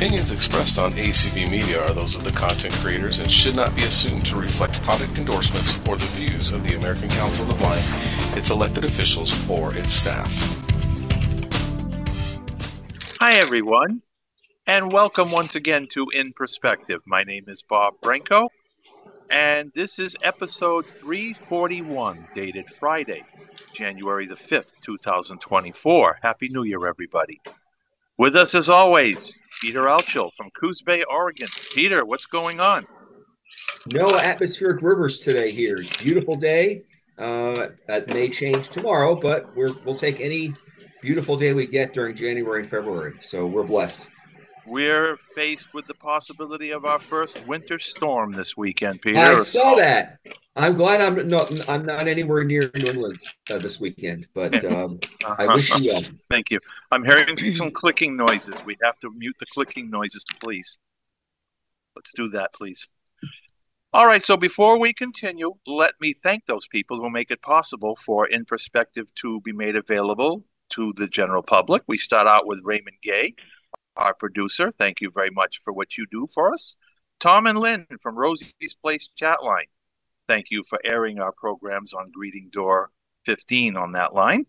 opinions expressed on ACB Media are those of the content creators and should not be assumed to reflect product endorsements or the views of the American Council of the Blind, its elected officials, or its staff. Hi, everyone, and welcome once again to In Perspective. My name is Bob Branco, and this is episode 341, dated Friday, January the 5th, 2024. Happy New Year, everybody. With us, as always, Peter Altschul from Coos Bay, Oregon. Peter, what's going on? No atmospheric rivers today here. Beautiful day. Uh, that may change tomorrow, but we're, we'll take any beautiful day we get during January and February. So we're blessed. We're faced with the possibility of our first winter storm this weekend, Peter. I saw that. I'm glad I'm not. I'm not anywhere near New England uh, this weekend, but um, uh-huh. I wish you well. Thank you. I'm hearing some clicking noises. We have to mute the clicking noises, please. Let's do that, please. All right. So before we continue, let me thank those people who make it possible for In Perspective to be made available to the general public. We start out with Raymond Gay our producer. Thank you very much for what you do for us. Tom and Lynn from Rosie's Place chat line. Thank you for airing our programs on Greeting Door 15 on that line.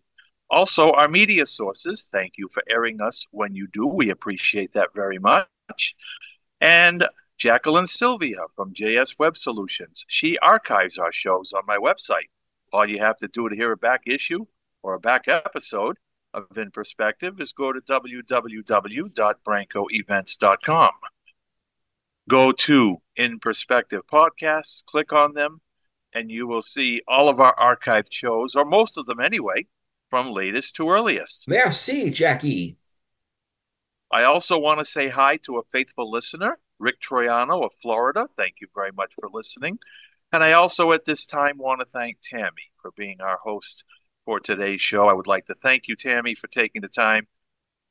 Also, our media sources, thank you for airing us when you do. We appreciate that very much. And Jacqueline Sylvia from JS Web Solutions. She archives our shows on my website. All you have to do to hear a back issue or a back episode of In Perspective is go to www.brancoevents.com. Go to In Perspective podcasts, click on them, and you will see all of our archived shows, or most of them anyway, from latest to earliest. Merci, Jackie. I also want to say hi to a faithful listener, Rick Troiano of Florida. Thank you very much for listening. And I also at this time want to thank Tammy for being our host for today's show. I would like to thank you, Tammy, for taking the time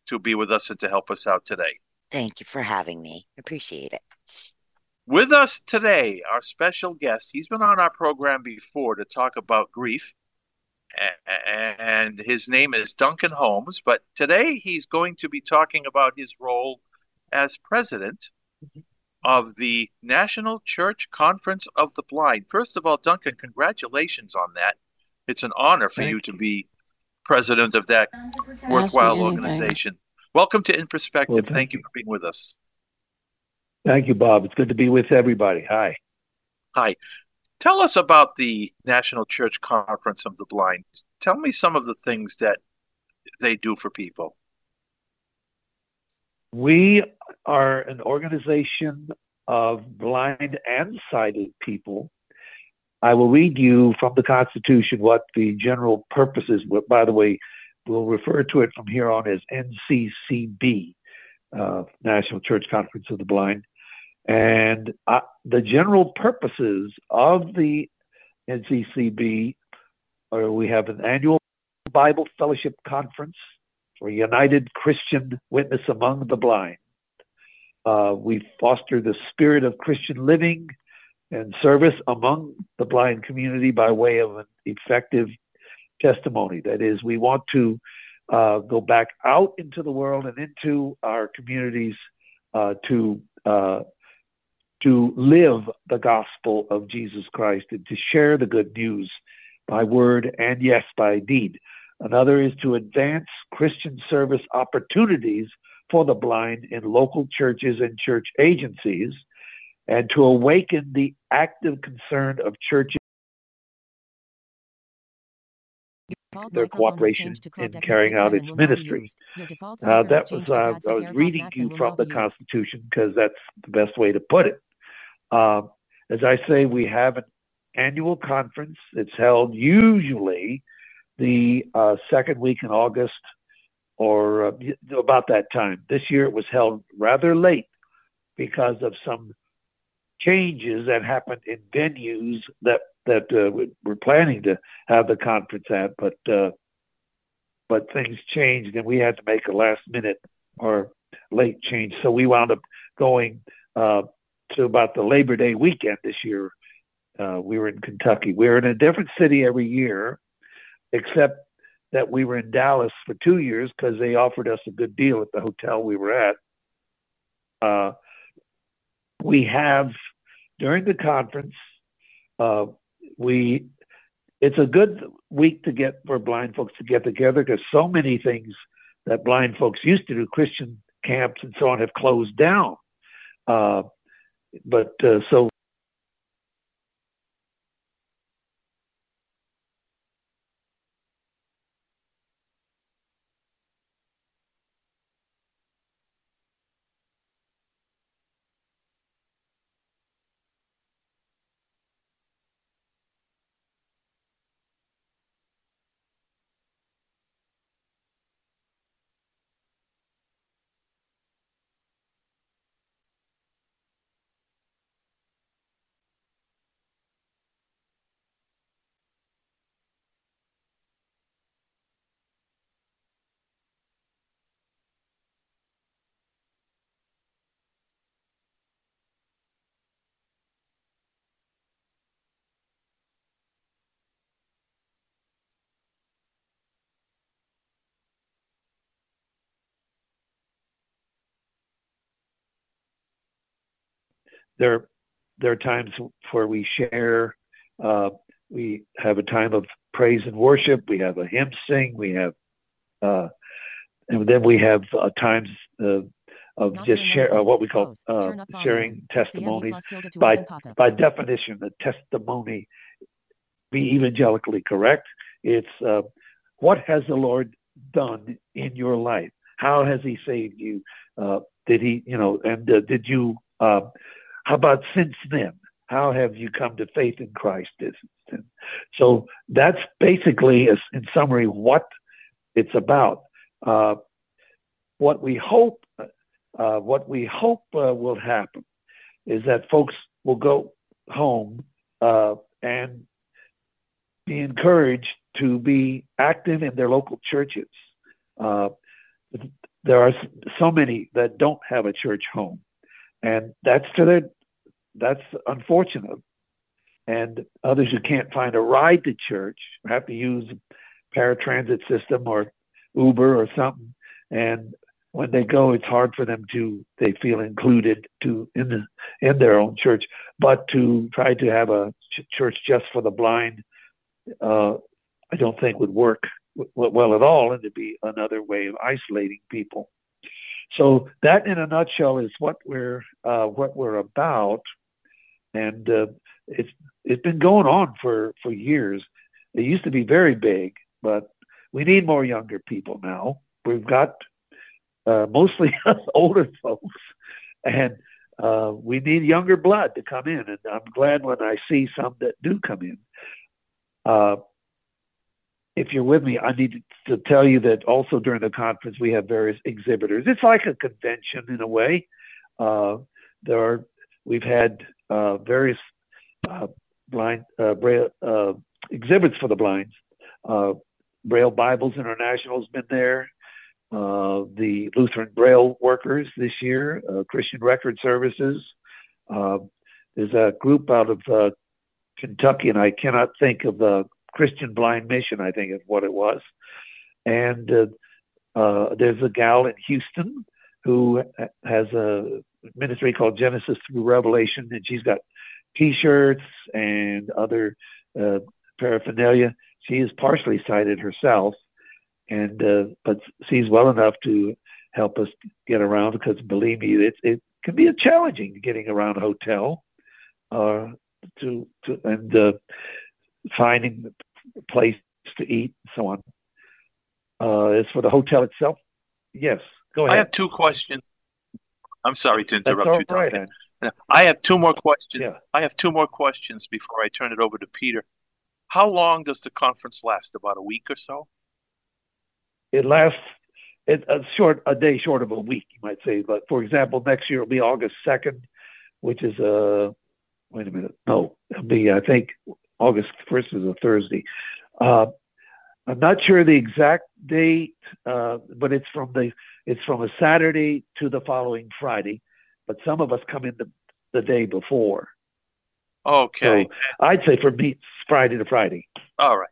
to be with us and to help us out today. Thank you for having me. Appreciate it. With us today, our special guest, he's been on our program before to talk about grief, and his name is Duncan Holmes. But today he's going to be talking about his role as president of the National Church Conference of the Blind. First of all, Duncan, congratulations on that. It's an honor for you to be president of that worthwhile organization. Welcome to In Perspective. Well, thank, thank you for being with us. Thank you, Bob. It's good to be with everybody. Hi. Hi. Tell us about the National Church Conference of the Blind. Tell me some of the things that they do for people. We are an organization of blind and sighted people I will read you from the Constitution what the general purpose is. By the way, we'll refer to it from here on as NCCB, uh, National Church Conference of the Blind. And uh, the general purposes of the NCCB are we have an annual Bible Fellowship Conference for United Christian Witness Among the Blind. Uh, we foster the spirit of Christian living and service among the blind community by way of an effective testimony. That is, we want to uh, go back out into the world and into our communities uh, to uh, to live the gospel of Jesus Christ and to share the good news by word and yes by deed. Another is to advance Christian service opportunities for the blind in local churches and church agencies and to awaken the active concern of churches their cooperation in carrying out its ministry. Uh, that was uh, I was reading you from the Constitution because that's the best way to put it. Uh, as I say, we have an annual conference. It's held usually the uh, second week in August or uh, about that time. This year it was held rather late because of some changes that happened in venues that that uh, we're planning to have the conference at, but uh, but things changed and we had to make a last minute or late change. So we wound up going uh, to about the Labor Day weekend this year. Uh, we were in Kentucky. We were in a different city every year, except that we were in Dallas for two years because they offered us a good deal at the hotel we were at. Uh, we have during the conference, uh, we it's a good week to get for blind folks to get together because so many things that blind folks used to do, Christian camps and so on, have closed down. Uh, but uh, so there there are times where we share. Uh, we have a time of praise and worship. We have a hymn sing. We have, uh, and then we have uh, times of just share uh, what we call uh, sharing testimonies. By by definition, the testimony be evangelically correct. It's uh, what has the Lord done in your life? How has He saved you? did He, you know, and did you how about since then? How have you come to faith in Christ? So that's basically, in summary, what it's about. Uh, what we hope, uh, what we hope uh, will happen, is that folks will go home uh, and be encouraged to be active in their local churches. Uh, there are so many that don't have a church home and that's to their that's unfortunate. And others who can't find a ride to church have to use paratransit system or Uber or something. And when they go, it's hard for them to they feel included to in the in their own church. But to try to have a ch- church just for the blind, uh, I don't think would work well at all, and to be another way of isolating people. So that, in a nutshell, is what we're uh, what we're about, and uh, it's it's been going on for for years. It used to be very big, but we need more younger people now. We've got uh, mostly older folks, and uh, we need younger blood to come in. And I'm glad when I see some that do come in. Uh, if you're with me, I need to tell you that also during the conference we have various exhibitors. It's like a convention in a way. Uh, there are we've had uh, various uh, blind uh, braille uh, exhibits for the blinds. Uh, braille Bibles International has been there. the Lutheran Braille Workers this year, Christian Record Services. there's a group out of Kentucky, and I cannot think of the Christian Blind Mission, I think is what it was. And uh, uh, there's a gal in Houston who has a ministry called Genesis through Revelation, and she's got T-shirts and other uh, paraphernalia. She is partially sighted herself, and uh, but sees well enough to help us get around. Because believe me, it it can be a challenging getting around a hotel, uh, to to and uh, finding a place to eat, and so on. Uh, as for the hotel itself, yes, go ahead. I have two questions. I'm sorry to interrupt you, Duncan. Right. I have two more questions. Yeah. I have two more questions before I turn it over to Peter. How long does the conference last? About a week or so? It lasts it, a short a day short of a week, you might say. But for example, next year will be August second, which is a uh, wait a minute. No, it'll be I think August 1st is a Thursday. Uh, I'm not sure the exact date, uh, but it's from the it's from a Saturday to the following Friday. But some of us come in the, the day before. Okay. So I'd say for me, Friday to Friday. All right.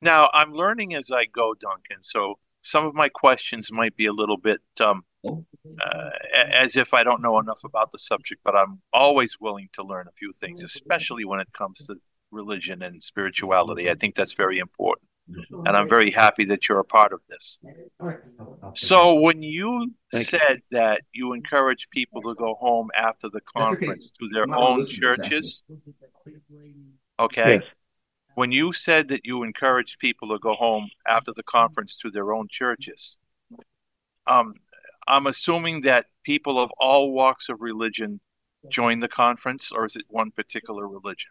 Now I'm learning as I go, Duncan. So some of my questions might be a little bit um, uh, as if I don't know enough about the subject, but I'm always willing to learn a few things, especially when it comes to religion and spirituality. I think that's very important. And I'm very happy that you're a part of this. So, when you Thank said that you encourage people to go home after the okay. conference to their Not own religion, churches, okay? Yes. When you said that you encouraged people to go home after the conference to their own churches, um, I'm assuming that people of all walks of religion join the conference, or is it one particular religion?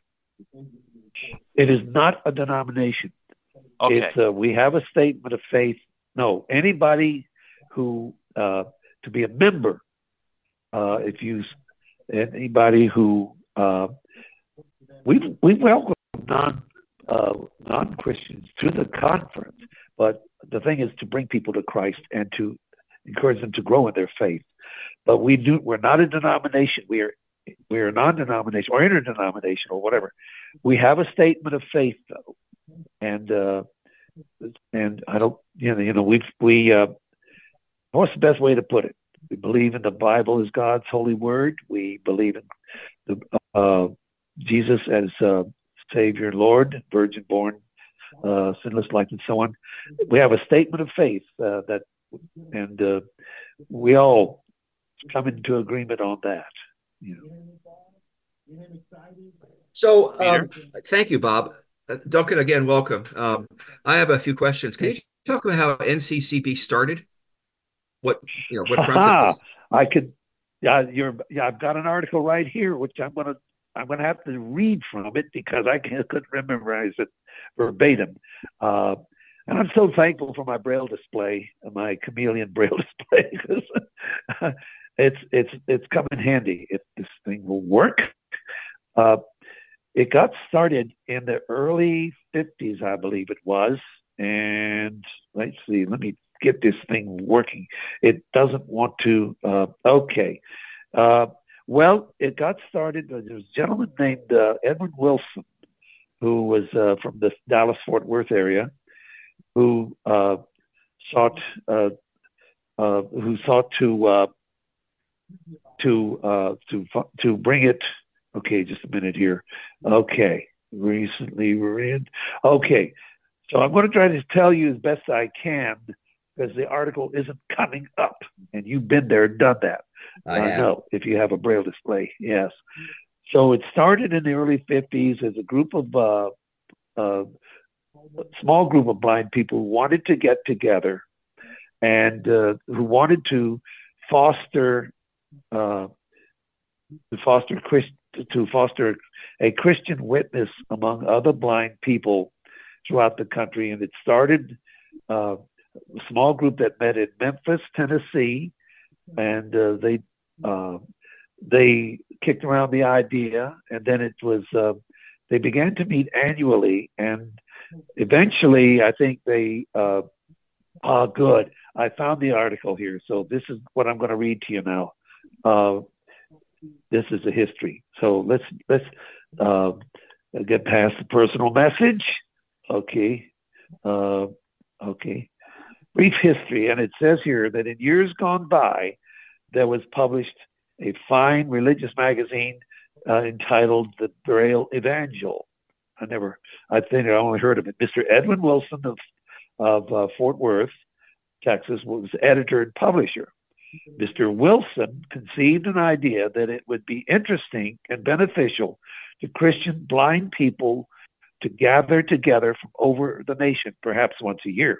It is not a denomination. Okay, It's uh, we have a statement of faith. No, anybody who uh, to be a member, uh, if you anybody who uh, we we welcome non uh, non Christians to the conference, but the thing is to bring people to Christ and to encourage them to grow in their faith. But we do we're not a denomination. We are we are non-denominational or interdenomination or whatever. We have a statement of faith though, and uh, and I don't you know you know we we uh, what's the best way to put it? We believe in the Bible as God's holy word. We believe in the uh, Jesus as uh, Savior Lord, Virgin born, uh, sinless life, and so on. We have a statement of faith uh, that, and uh, we all come into agreement on that. You know. So, um, thank you, Bob. Uh, Duncan, again, welcome. Um, I have a few questions. Can you talk about how NCCB started? What you know? What prompted? I could. Yeah, you're. Yeah, I've got an article right here, which I'm gonna. I'm gonna have to read from it because I can't, couldn't memorize it verbatim. Uh, and I'm so thankful for my braille display, my chameleon braille display, because it's it's it's come in handy if this thing will work. Uh, it got started in the early 50s, I believe it was. And let's see, let me get this thing working. It doesn't want to. Uh, okay. Uh, well, it got started. There was a gentleman named uh, Edwin Wilson, who was uh, from the Dallas Fort Worth area, who uh, sought uh, uh, who sought to uh, to uh, to to bring it. Okay, just a minute here. Okay, recently we're in. Okay, so I'm going to try to tell you as best I can because the article isn't coming up, and you've been there, and done that. I I know if you have a braille display, yes. So it started in the early 50s as a group of uh, uh, small group of blind people who wanted to get together and uh, who wanted to foster uh, to foster to foster a Christian witness among other blind people throughout the country. And it started uh, a small group that met in Memphis, Tennessee, and uh, they uh, they kicked around the idea, and then it was uh, they began to meet annually, and eventually, I think they ah good. I found the article here, so this is what I'm going to read to you now. Uh, this is a history. So let's let's uh, get past the personal message. Okay, uh, okay. Brief history, and it says here that in years gone by, there was published a fine religious magazine uh, entitled the Braille Evangel. I never, I think I only heard of it. Mr. Edwin Wilson of of uh, Fort Worth, Texas, was editor and publisher. Mr. Wilson conceived an idea that it would be interesting and beneficial to Christian blind people to gather together from over the nation, perhaps once a year.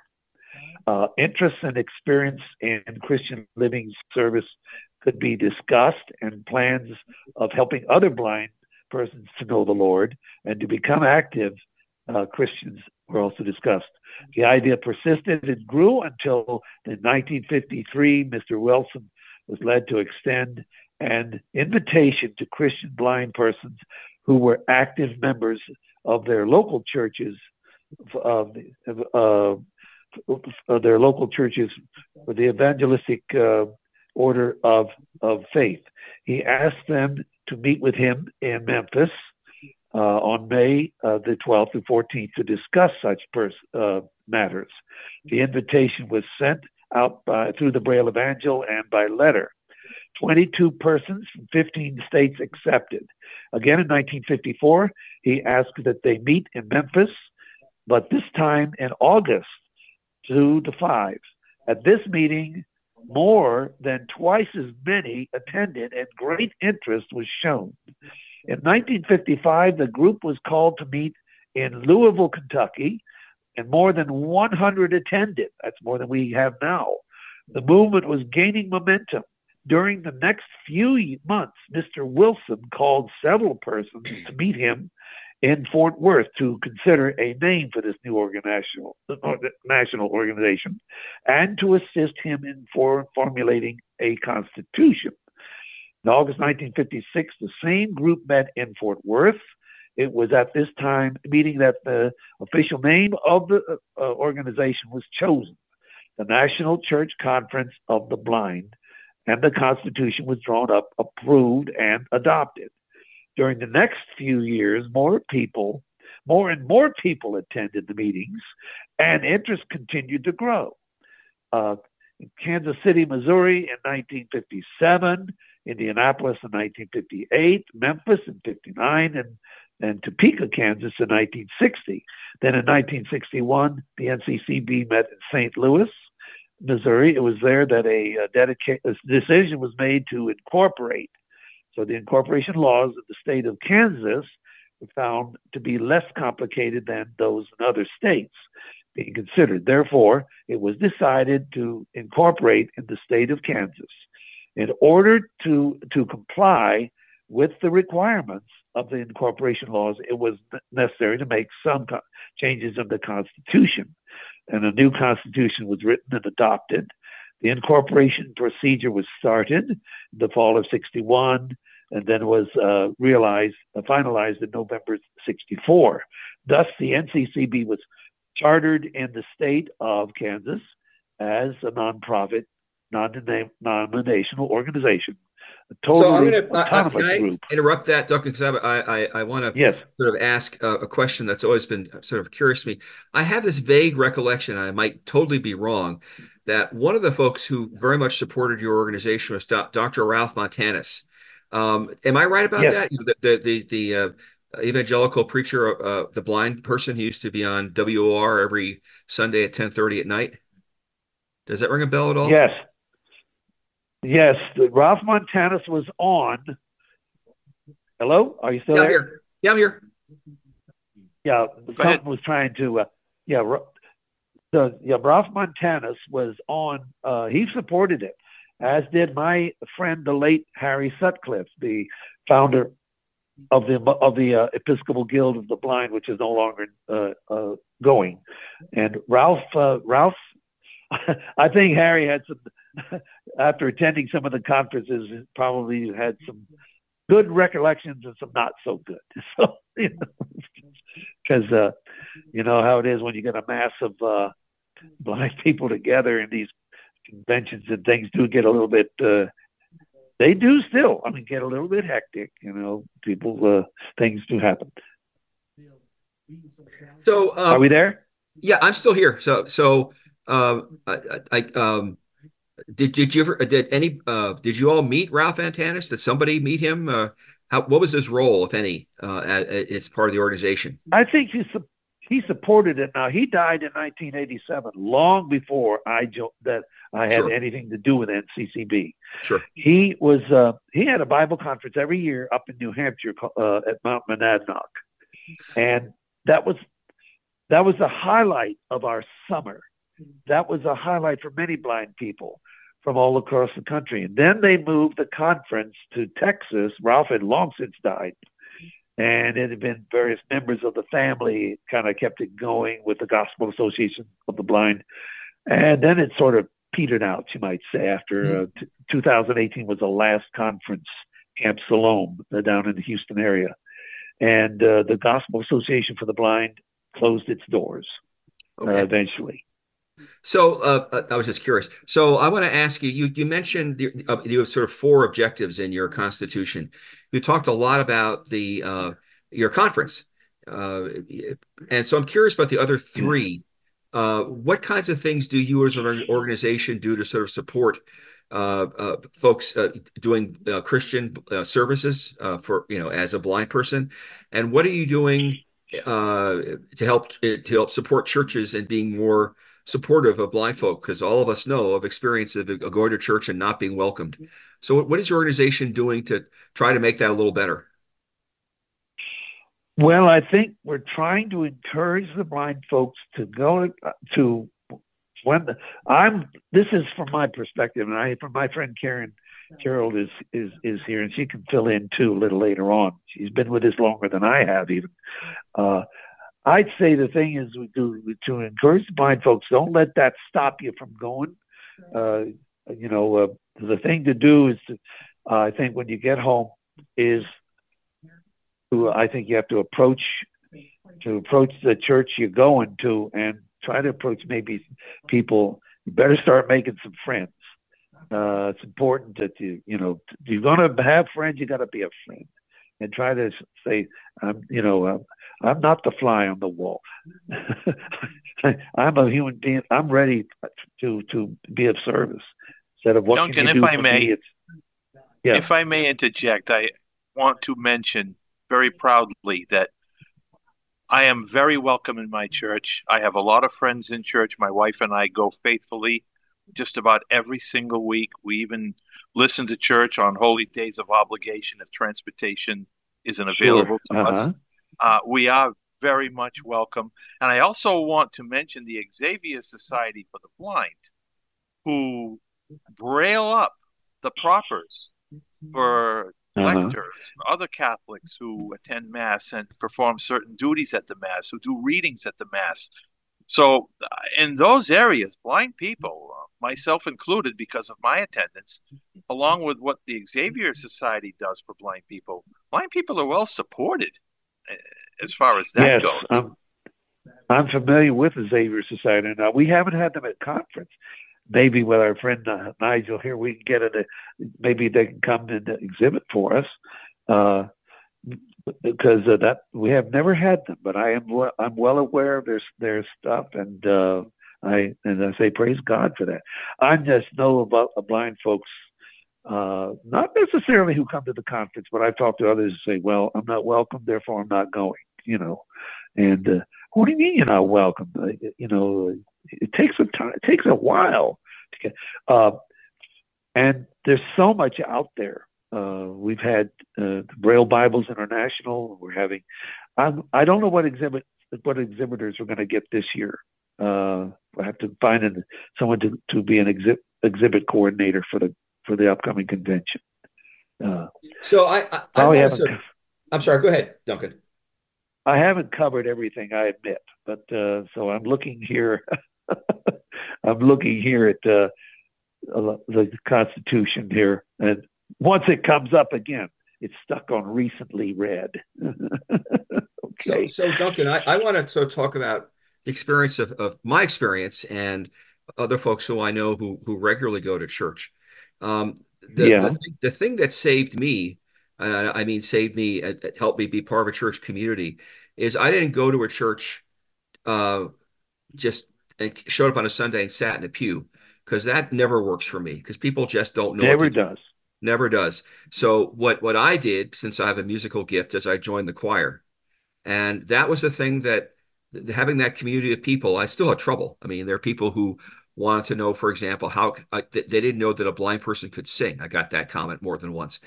Uh, interest and experience in Christian living service could be discussed, and plans of helping other blind persons to know the Lord and to become active uh, Christians were also discussed. The idea persisted and grew until in 1953, Mr. Wilson was led to extend an invitation to Christian blind persons who were active members of their local churches, of uh, uh, their local churches, for the evangelistic uh, order of of faith. He asked them to meet with him in Memphis uh, on May uh, the 12th through 14th to discuss such pers- uh, matters. The invitation was sent out by, through the Braille Evangel and by letter. 22 persons from 15 states accepted. Again, in 1954, he asked that they meet in Memphis, but this time in August, 2 to 5. At this meeting, more than twice as many attended and great interest was shown. In 1955, the group was called to meet in Louisville, Kentucky, and more than 100 attended. That's more than we have now. The movement was gaining momentum. During the next few months, Mr. Wilson called several persons to meet him in Fort Worth to consider a name for this new national organization and to assist him in for formulating a constitution. In August 1956, the same group met in Fort Worth. It was at this time meeting that the official name of the uh, organization was chosen the National Church Conference of the Blind, and the Constitution was drawn up, approved, and adopted. During the next few years, more people, more and more people attended the meetings, and interest continued to grow. Uh, in Kansas City, Missouri in 1957, Indianapolis in 1958, Memphis in 59, and, and Topeka, Kansas in 1960. Then in 1961, the NCCB met in St. Louis, Missouri. It was there that a, a, a decision was made to incorporate so the incorporation laws of the state of Kansas were found to be less complicated than those in other states being considered. Therefore, it was decided to incorporate in the state of Kansas. In order to, to comply with the requirements of the incorporation laws, it was necessary to make some changes in the Constitution. And a new Constitution was written and adopted. The incorporation procedure was started in the fall of 61 and then was uh, realized, uh, finalized in November 64. Thus, the NCCB was chartered in the state of Kansas as a nonprofit, non-denominational organization. Totally so I'm going to uh, can I group. interrupt that, Dr. Kasaba? I I, I want to yes. sort of ask a, a question that's always been sort of curious to me. I have this vague recollection, I might totally be wrong, that one of the folks who very much supported your organization was Dr. Ralph Montanus. Um, am I right about yes. that? The the the, the uh, evangelical preacher, uh, the blind person who used to be on WOR every Sunday at ten thirty at night. Does that ring a bell at all? Yes. Yes, Ralph Montanus was on. Hello, are you still yeah, there? Here. Yeah, I'm here. Yeah, someone was trying to. Uh, yeah, the yeah, Ralph Montanus was on. Uh, he supported it as did my friend, the late Harry Sutcliffe, the founder of the of the uh, Episcopal Guild of the Blind, which is no longer uh, uh, going. And Ralph, uh, Ralph, I think Harry had some after attending some of the conferences, probably you had some good recollections and some not so good. So you know, because uh, you know how it is when you get a mass of uh, blind people together in these conventions and things do get a little bit uh, they do still i mean get a little bit hectic you know people uh, things do happen. So um, are we there? yeah i'm still here. So so uh, I, I um did did you ever did any uh did you all meet Ralph Montanus? Did somebody meet him? Uh, how what was his role, if any, uh, as, part of the organization? I think he's he supported it. Now he died in 1987, long before I jo- that I had sure. anything to do with NCCB. Sure. He was uh, he had a Bible conference every year up in New Hampshire uh, at Mount Monadnock, and that was that was the highlight of our summer. That was a highlight for many blind people from all across the country. And then they moved the conference to Texas. Ralph had long since died and it had been various members of the family kind of kept it going with the Gospel Association of the Blind, and then it sort of petered out, you might say. After uh, t- 2018 was the last conference, Camp Siloam, uh, down in the Houston area, and uh, the Gospel Association for the Blind closed its doors uh, okay. eventually. So uh, uh, I was just curious. So I want to ask you. You you mentioned the, uh, you have sort of four objectives in your constitution. You talked a lot about the uh, your conference, uh, and so I'm curious about the other three. Uh, what kinds of things do you as an organization do to sort of support folks doing Christian services for you know as a blind person, and what are you doing to help to help support churches and being more supportive of blind folk? Because all of us know of experience of going to church and not being welcomed. So, what is your organization doing to try to make that a little better? Well, I think we're trying to encourage the blind folks to go to when the, I'm. This is from my perspective, and I from my friend Karen Gerald is is is here, and she can fill in too a little later on. She's been with us longer than I have, even. Uh, I'd say the thing is we do to encourage the blind folks. Don't let that stop you from going. Uh, you know, uh, the thing to do is, to, uh, I think, when you get home, is to I think you have to approach to approach the church you're going to and try to approach maybe people. You better start making some friends. Uh, it's important that you you know you're going to have friends. You got to be a friend and try to say, I'm you know I'm, I'm not the fly on the wall. I'm a human being. I'm ready to to be of service instead of what Duncan, if I may, me, yeah. if I may interject, I want to mention very proudly that I am very welcome in my church. I have a lot of friends in church. My wife and I go faithfully just about every single week. We even listen to church on holy days of obligation if transportation isn't available sure. to uh-huh. us. Uh, we are very much welcome. And I also want to mention the Xavier Society for the Blind, who braille up the propers for Uh-huh. lectors, other Catholics who attend Mass and perform certain duties at the Mass, who do readings at the Mass. So, uh, in those areas, blind people, uh, myself included, because of my attendance, along with what the Xavier Society does for blind people, blind people are well supported uh, as far as that yes, goes. I'm, I'm familiar with the Xavier Society. Now, we haven't had them at conference. Maybe with our friend uh, Nigel here, we can get it. Maybe they can come and exhibit for us. Uh, because uh, that we have never had them, but I am I'm well aware of their their stuff, and uh, I and I say praise God for that. I just know about blind folks, uh, not necessarily who come to the conference, but I talk to others and say, "Well, I'm not welcome, therefore I'm not going." You know, and uh, what do you mean you're not welcome? Uh, you know, it takes a time. It takes a while to get. Uh, and there's so much out there uh, we've had uh, Braille Bibles International. We're having. I'm, I don't know what exhibit what exhibitors we're going to get this year. Uh, I have to find an, someone to, to be an exhibit exhibit coordinator for the for the upcoming convention. Uh, so I, I, I haven't. To, I'm sorry. Go ahead, Duncan. I haven't covered everything, I admit, but uh, so I'm looking here. I'm looking here at uh, the Constitution here, and once it comes up again, it's stuck on recently read. okay. So, so Duncan, I, I want to sort of talk about the experience of, of my experience and other folks who I know who who regularly go to church. Um, the, yeah. the, the, thing that saved me, uh, I mean, saved me, uh, helped me be part of a church community, is I didn't go to a church uh, just and showed up on a Sunday and sat in a pew because that never works for me because people just don't know. Never does. Do never does. So what what I did since I have a musical gift is I joined the choir, and that was the thing that having that community of people. I still had trouble. I mean, there are people who wanted to know, for example, how uh, they didn't know that a blind person could sing. I got that comment more than once,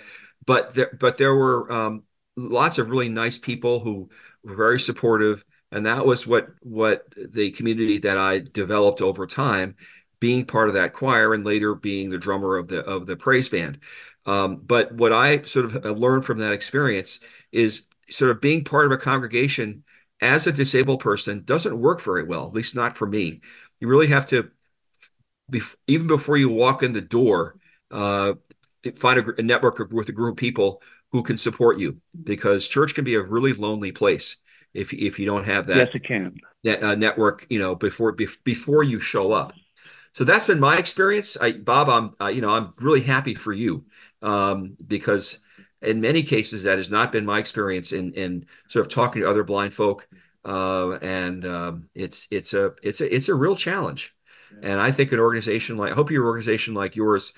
but there but there were um, lots of really nice people who were very supportive, and that was what what the community that I developed over time being part of that choir and later being the drummer of the of the praise band. Um, but what I sort of learned from that experience is sort of being part of a congregation as a disabled person doesn't work very well, at least not for me. You really have to, even before you walk in the door, uh, find a, a network with a group of people who can support you because church can be a really lonely place if if you don't have that. Yes, it can. That uh, network, you know, before before you show up so that's been my experience. I, Bob, I'm uh, you know I'm really happy for you um, because in many cases that has not been my experience in in sort of talking to other blind folk, uh, and um, it's it's a it's a it's a real challenge. And I think an organization like I hope your organization like yours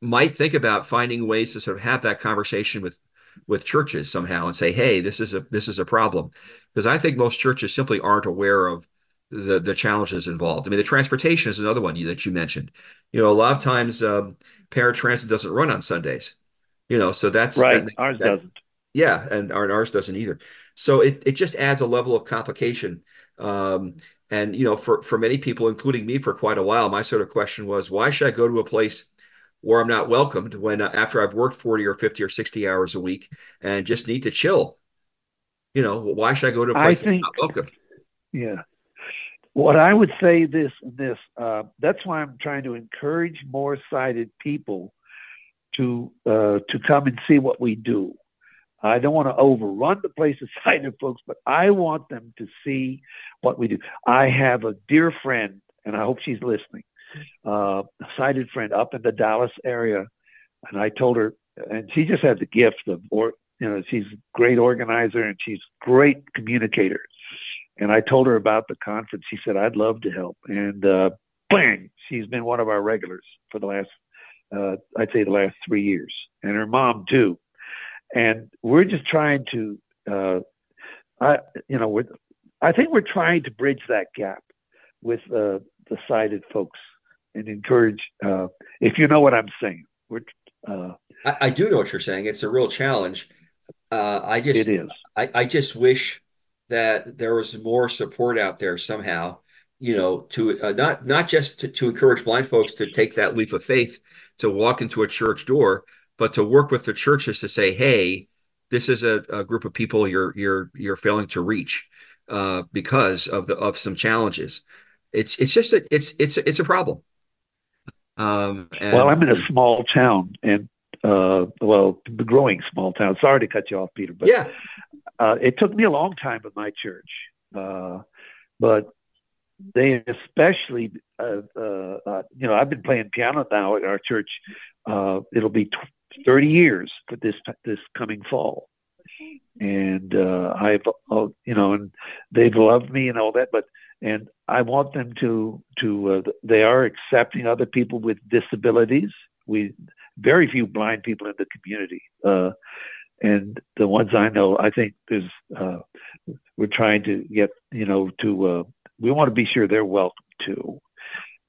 might think about finding ways to sort of have that conversation with with churches somehow and say, "Hey, this is a this is a problem," because I think most churches simply aren't aware of the the challenges involved. I mean, the transportation is another one that you mentioned. You know, a lot of times um, paratransit doesn't run on Sundays. You know, so that's right. That, ours that, doesn't. Yeah, and our, ours doesn't either. So it it just adds a level of complication. Um, and you know, for for many people, including me, for quite a while, my sort of question was, why should I go to a place where I'm not welcomed when uh, after I've worked 40 or 50 or 60 hours a week and just need to chill? You know, why should I go to a place think, that's not welcome? Yeah. What I would say this this uh, that's why I'm trying to encourage more sighted people to uh, to come and see what we do. I don't want to overrun the place of sighted folks, but I want them to see what we do. I have a dear friend, and I hope she's listening, uh, a sighted friend up in the Dallas area, and I told her, and she just has the gift of, or you know, she's a great organizer and she's great communicator. And I told her about the conference. She said, I'd love to help. And uh, bang, she's been one of our regulars for the last, uh, I'd say the last three years. And her mom, too. And we're just trying to, uh, I, you know, we're, I think we're trying to bridge that gap with uh, the sighted folks and encourage, uh, if you know what I'm saying. We're, uh, I, I, do know what you're saying. It's a real challenge. Uh, I just, it is. I, I just wish that there was more support out there somehow you know to uh, not not just to, to encourage blind folks to take that leap of faith to walk into a church door but to work with the churches to say hey this is a, a group of people you're you're you're failing to reach uh, because of the of some challenges it's it's just a, it's it's it's a problem um, and, well i'm in a small town and uh, well, growing small town. Sorry to cut you off, Peter, but yeah, uh, it took me a long time with my church, uh, but they especially, uh, uh, uh, you know, I've been playing piano now at our church. Uh, it'll be t- 30 years for this this coming fall, and uh, I've, uh, you know, and they've loved me and all that, but and I want them to to uh, they are accepting other people with disabilities. We very few blind people in the community. Uh, and the ones I know, I think there's uh, we're trying to get you know to uh, we want to be sure they're welcome too,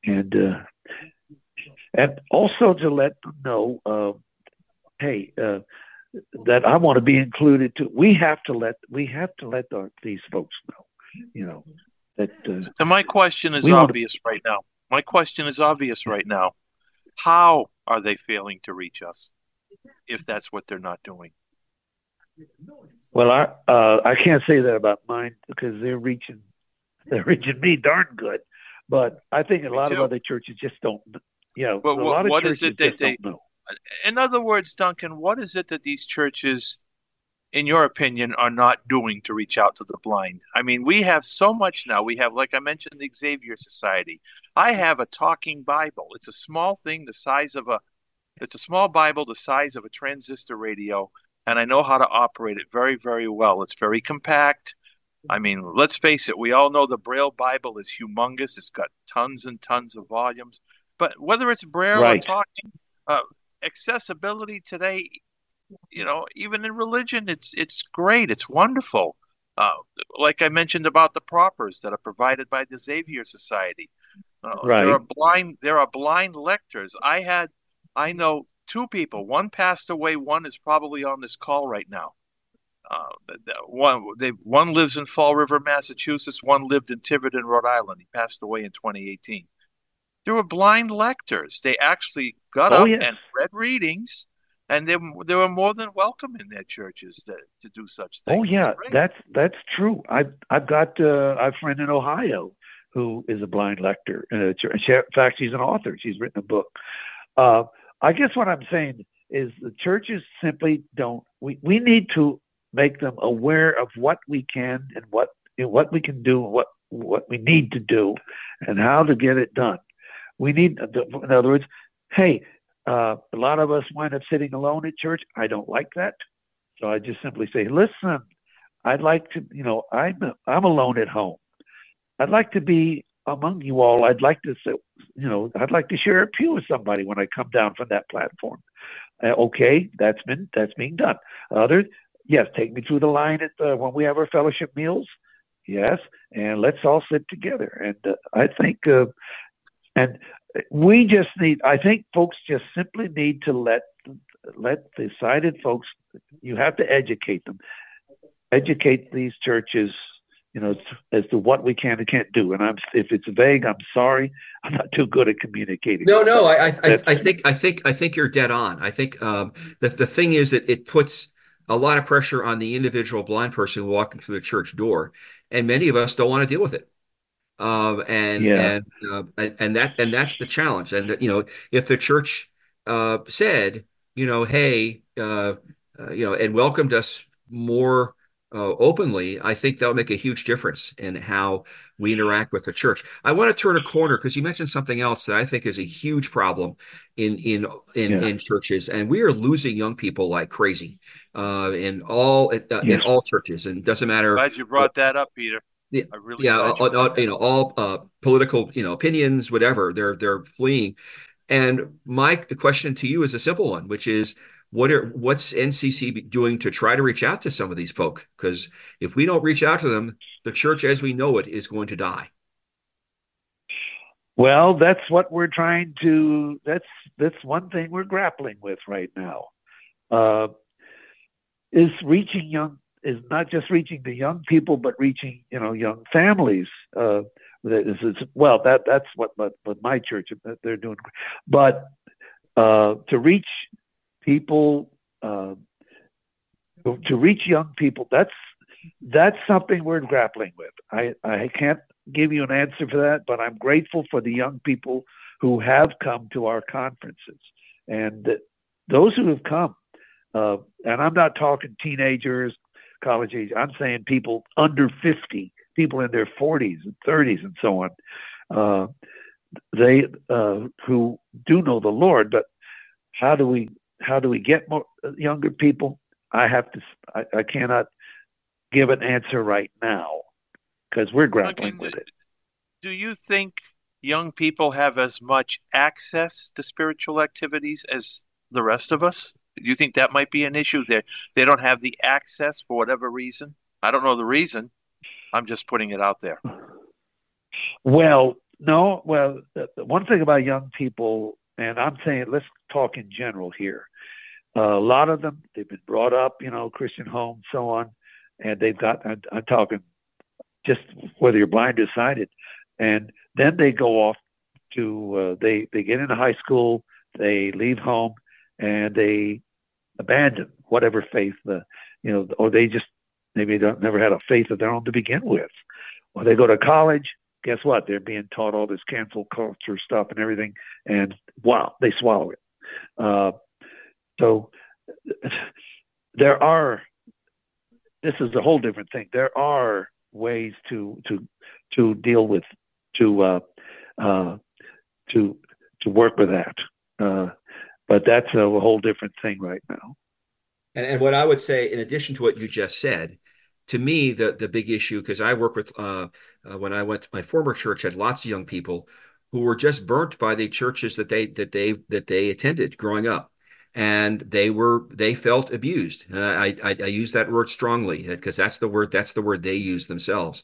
and uh, and also to let them know, uh, hey, uh, that I want to be included too. We have to let we have to let our, these folks know, you know. That, uh, so my question is obvious to... right now. My question is obvious right now. How are they failing to reach us if that's what they're not doing? Well, I uh, I can't say that about mine because they're reaching they're reaching me darn good, but I think a lot of other churches just don't. You know, but a lot of what churches is it that they? In other words, Duncan, what is it that these churches, in your opinion, are not doing to reach out to the blind? I mean, we have so much now. We have, like I mentioned, the Xavier Society. I have a talking Bible. It's a small thing the size of a. It's a small Bible the size of a transistor radio and I know how to operate it very, very well. It's very compact. I mean, let's face it, we all know the Braille Bible is humongous. It's got tons and tons of volumes. But whether it's Braille right. or talking, uh, accessibility today, you know, even in religion, it's it's great. It's wonderful. Uh, like I mentioned about the propers that are provided by the Xavier Society. Uh, right. There are blind. There are blind lectors. I had, I know two people. One passed away. One is probably on this call right now. Uh, one they one lives in Fall River, Massachusetts. One lived in Tiverton, Rhode Island. He passed away in 2018. There were blind lectors. They actually got oh, up yes. and read readings, and they they were more than welcome in their churches to, to do such things. Oh yeah, that's that's true. I've I've got uh, a friend in Ohio who is a blind lector. Uh, in fact, she's an author. She's written a book. Uh, I guess what I'm saying is the churches simply don't. We, we need to make them aware of what we can and what you know, what we can do, what what we need to do, and how to get it done. We need, in other words, hey, uh, a lot of us wind up sitting alone at church. I don't like that, so I just simply say, listen, I'd like to, you know, I'm I'm alone at home. I'd like to be among you all, I'd like to say, you know, I'd like to share a pew with somebody when I come down from that platform. Uh, okay, that's been that's being done. Others, yes, take me through the line at the, when we have our fellowship meals. Yes, and let's all sit together. And uh, I think, uh, and we just need. I think folks just simply need to let let the sighted folks. You have to educate them, educate these churches you know, as to what we can and can't do. And I'm if it's vague, I'm sorry. I'm not too good at communicating. No, no, I, I, I think, I think, I think you're dead on. I think um, the the thing is that it puts a lot of pressure on the individual blind person walking through the church door, and many of us don't want to deal with it. Um, and yeah. and, uh, and and that and that's the challenge. And you know, if the church uh, said, you know, hey, uh, uh you know, and welcomed us more uh, openly, I think that'll make a huge difference in how we interact with the church. I want to turn a corner because you mentioned something else that I think is a huge problem in in in, yeah. in churches, and we are losing young people like crazy uh, in all uh, yes. in all churches, and it doesn't matter. Glad you brought that up, Peter. Yeah, really yeah, all, all, you know, all uh, political, you know, opinions, whatever. They're they're fleeing, and my question to you is a simple one, which is what are what's NCC doing to try to reach out to some of these folk? Because if we don't reach out to them, the church as we know it is going to die. Well, that's what we're trying to. That's that's one thing we're grappling with right now. Uh, is reaching young is not just reaching the young people, but reaching you know young families. Uh, is, is, well, that that's what, what what my church they're doing, but uh, to reach people uh, to reach young people. That's that's something we're grappling with. I, I can't give you an answer for that, but I'm grateful for the young people who have come to our conferences and those who have come. Uh, and I'm not talking teenagers, college age. I'm saying people under 50, people in their 40s and 30s and so on. Uh, they uh, who do know the Lord, but how do we how do we get more uh, younger people? I have to. I, I cannot give an answer right now because we're grappling with it. Do you think young people have as much access to spiritual activities as the rest of us? Do you think that might be an issue? That they don't have the access for whatever reason. I don't know the reason. I'm just putting it out there. Well, no. Well, one thing about young people, and I'm saying let's talk in general here. Uh, a lot of them, they've been brought up, you know, Christian home, so on, and they've got. I'm, I'm talking just whether you're blind or sighted, and then they go off to uh, they they get into high school, they leave home, and they abandon whatever faith the you know, or they just maybe never had a faith of their own to begin with. Or they go to college, guess what? They're being taught all this cancel culture stuff and everything, and wow, they swallow it. Uh, so there are. This is a whole different thing. There are ways to to to deal with to uh, uh, to to work with that. But that's a whole different thing right now. And, and what I would say, in addition to what you just said, to me, the the big issue because I work with uh, uh, when I went to my former church had lots of young people who were just burnt by the churches that they that they that they attended growing up and they were they felt abused. And I, I, I use that word strongly because that's the word that's the word they use themselves.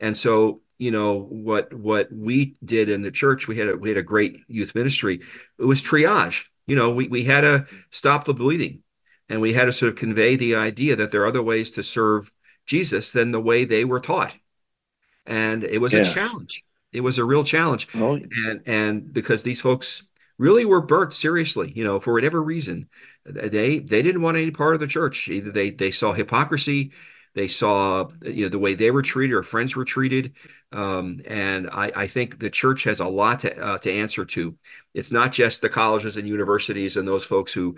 And so you know what what we did in the church we had a we had a great youth ministry. It was triage. You know we we had to stop the bleeding, and we had to sort of convey the idea that there are other ways to serve Jesus than the way they were taught. And it was yeah. a challenge. It was a real challenge. Oh. And and because these folks really were burnt seriously, you know, for whatever reason. They they didn't want any part of the church. Either they they saw hypocrisy, they saw you know the way they were treated or friends were treated. Um, and I, I think the church has a lot to uh, to answer to. It's not just the colleges and universities and those folks who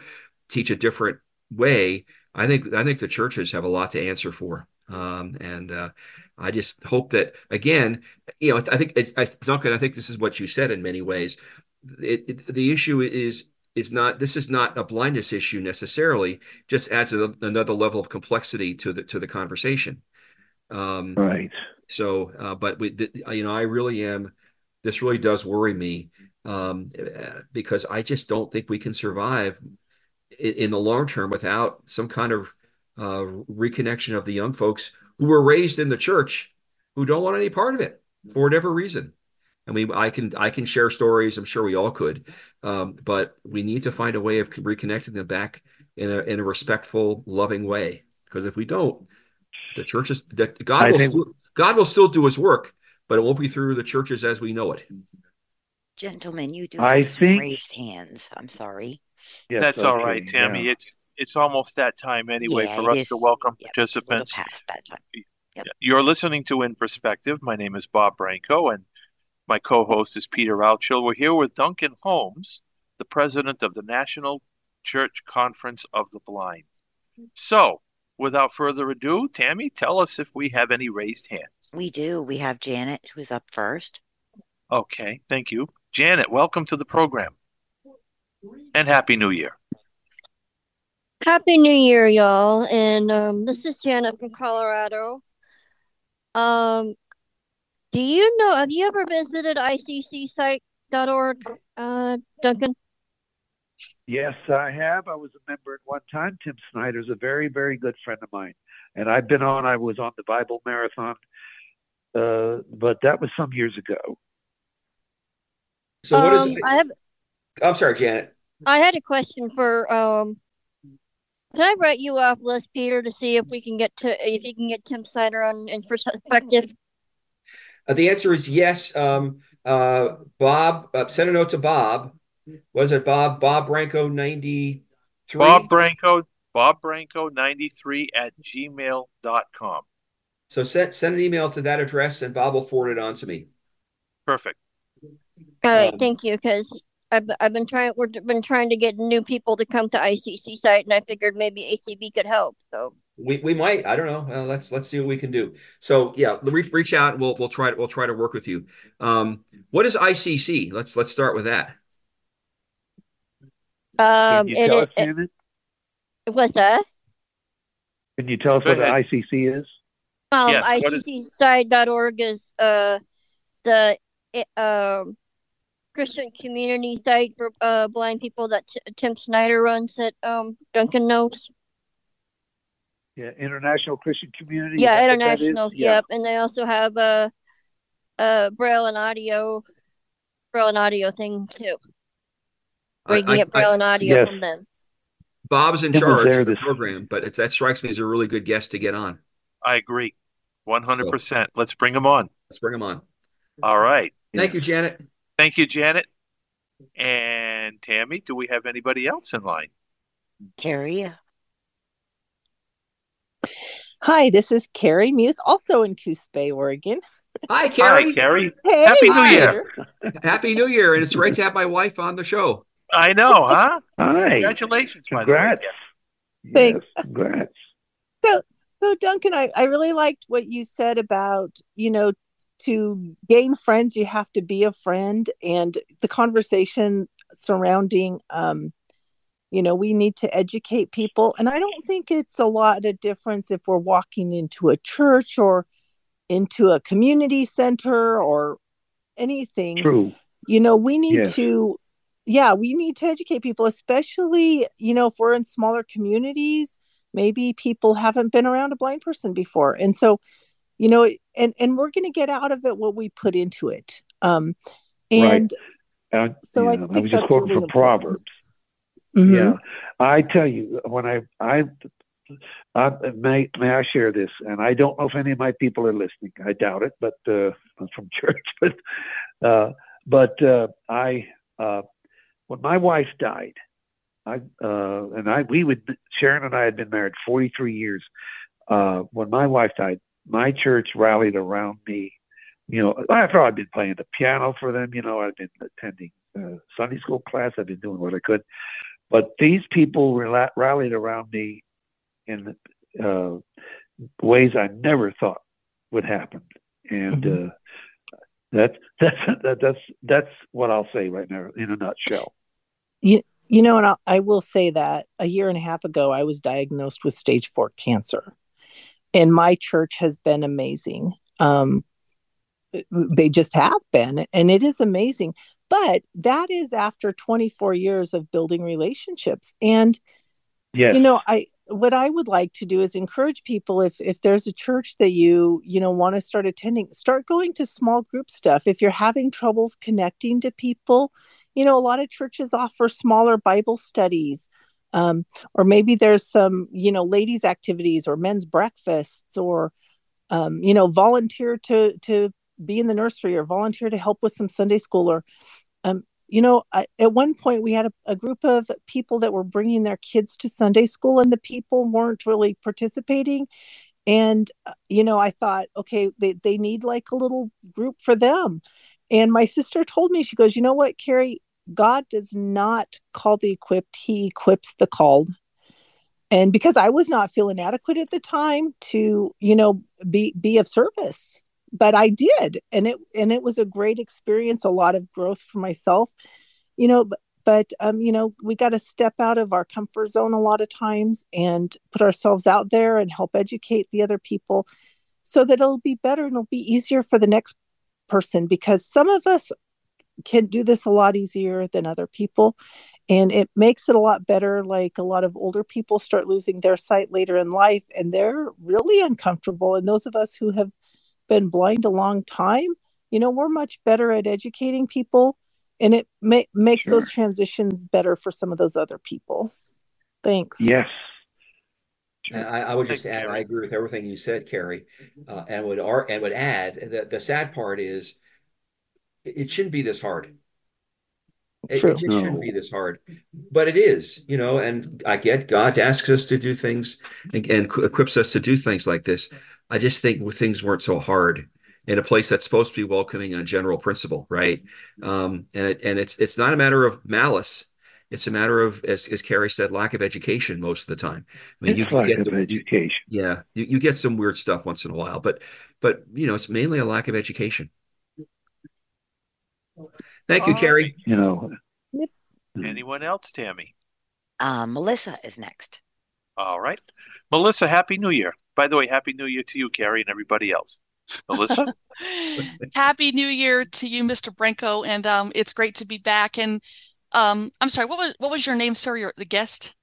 teach a different way. I think I think the churches have a lot to answer for. Um, and uh, I just hope that again, you know, I think it's, I, Duncan. I think this is what you said in many ways it, it, the issue is is not this is not a blindness issue necessarily just adds a, another level of complexity to the to the conversation um, right So, uh, but we, you know, I really am. This really does worry me um, because I just don't think we can survive in, in the long term without some kind of uh, reconnection of the young folks who were raised in the church who don't want any part of it for whatever reason. I mean, I can I can share stories. I'm sure we all could, um, but we need to find a way of reconnecting them back in a in a respectful, loving way. Because if we don't, the churches that God I will think... still, God will still do His work, but it won't be through the churches as we know it. Gentlemen, you do I think... raised hands. I'm sorry. Yes, That's okay, all right, Tammy. Yeah. It's it's almost that time anyway yeah, for us is, to welcome yep, participants. past that time. Yep. You're listening to In Perspective. My name is Bob Branco, and my co-host is Peter Altschul. We're here with Duncan Holmes, the president of the National Church Conference of the Blind. So, without further ado, Tammy, tell us if we have any raised hands. We do. We have Janet, who's up first. Okay, thank you. Janet, welcome to the program. And Happy New Year. Happy New Year, y'all. And um, this is Janet from Colorado. Um, do you know, have you ever visited iccsite.org, uh, Duncan? Yes, I have. I was a member at one time. Tim Snyder's a very, very good friend of mine. And I've been on, I was on the Bible Marathon, uh, but that was some years ago. So what um, is it? I have, I'm sorry, Janet. I had a question for um can I write you off list, Peter, to see if we can get to if you can get Tim Snyder on in perspective? Uh, the answer is yes. Um, uh, Bob, uh, send a note to Bob. Was it Bob? Bob Branco ninety three. Bob Branco. Bob Branco ninety three at gmail.com. So send send an email to that address, and Bob will forward it on to me. Perfect. All right, um, thank you. Because I've, I've been trying we've been trying to get new people to come to ICC site, and I figured maybe ACB could help. So we, we might I don't know. Uh, let's let's see what we can do. So yeah, reach, reach out. We'll we'll try we'll try to work with you. Um, what is ICC? Let's let's start with that. Um, it, it, it, what's that? Can you tell us what the ICC is? Um, yes, ICCsite.org is uh the um Christian community site for uh, blind people that T- Tim Snyder runs that um, Duncan knows. Yeah, International Christian Community. Yeah, international. Yep, and they also have a, a braille and audio, braille and audio thing too. Where you can I, get braille I, and audio yes. from them. Bob's in charge of the program, but it, that strikes me as a really good guest to get on. I agree, one hundred percent. Let's bring him on. Let's bring him on. All right. Thank you, Janet. Thank you, Janet. And Tammy, do we have anybody else in line? Carrie. Hi, this is Carrie Muth, also in Coos Bay, Oregon. Hi, Carrie. Hi, Carrie. Hey, Happy New Year. Happy New Year. And it's great to have my wife on the show. I know, huh? Hi. Congratulations, Congrats. Thanks. Yes, congrats. So, so Duncan, I, I really liked what you said about, you know, to gain friends, you have to be a friend. And the conversation surrounding, um, you know, we need to educate people. And I don't think it's a lot of difference if we're walking into a church or into a community center or anything. True. You know, we need yes. to, yeah, we need to educate people, especially, you know, if we're in smaller communities, maybe people haven't been around a blind person before. And so, you know and and we're going to get out of it what we put into it um and right. uh, so yeah, i think I was just quoting really from proverbs mm-hmm. yeah i tell you when i i I, may may I share this? And I don't know if any of my people are listening. I doubt it, but uh, I'm from church. But uh, but uh, I uh, when my wife died, I uh, and I we would Sharon and I had been married 43 years. Uh, when my wife died, my church rallied around me. You know, after I'd been playing the piano for them, you know, I'd been attending uh, Sunday school class, I'd been doing what I could. But these people rela- rallied around me in uh, ways I never thought would happen. And mm-hmm. uh, that's that's that, that's that's what I'll say right now in a nutshell. You you know, and I'll, I will say that a year and a half ago, I was diagnosed with stage four cancer and my church has been amazing Um, they just have been, and it is amazing. But that is after 24 years of building relationships. And, yes. you know, I, what I would like to do is encourage people if if there's a church that you you know want to start attending start going to small group stuff. If you're having troubles connecting to people you know a lot of churches offer smaller bible studies um, or maybe there's some you know ladies activities or men's breakfasts or um, you know volunteer to to be in the nursery or volunteer to help with some sunday school or um, you know I, at one point we had a, a, group of people that were bringing their kids to sunday school and the people weren't really participating. And uh, you know i thought okay they, they need like a little group for them. And my sister told me she goes you know what carrie? God does not call the equipped he equips the called. And because i was not feeling adequate at the time to you know be be of service but I did, and it and it was a great experience, a lot of growth for myself, you know. But, but um, you know, we got to step out of our comfort zone a lot of times and put ourselves out there and help educate the other people, so that it'll be better and it'll be easier for the next person because some of us can do this a lot easier than other people and it makes it a lot better like a lot of older people start losing their sight later in life and they're really uncomfortable and those of us who have been blind a long time, you know, we're much better at educating people and it ma- makes sure. those transitions better for some of those other people. Thanks. Yes. I, I, would just add, I agree with everything you said, Carrie, uh, and would and would add that the sad part is it shouldn't be this hard. It, it, just shouldn't be this hard, but it is, you know. And I get God asks us to do things and, and equips us to do things like this. I just think things weren't so hard in a place that's supposed to be welcoming on general principle, right? Um, and it, and it's it's not a matter of malice. It's a matter of, as, as Carrie said, lack of education most of the time. I mean, it's you lack get of the, education. Yeah, you, you get some weird stuff once in a while, but but you know, it's mainly a lack of education. Thank you, Carrie. You know. Anyone else, Tammy? Uh, Melissa is next. All right. Melissa, Happy New Year. By the way, Happy New Year to you, Carrie, and everybody else. Melissa? Happy New Year to you, Mr. Branco, and um, it's great to be back. And um, I'm sorry, what was what was your name, sir? Your the guest?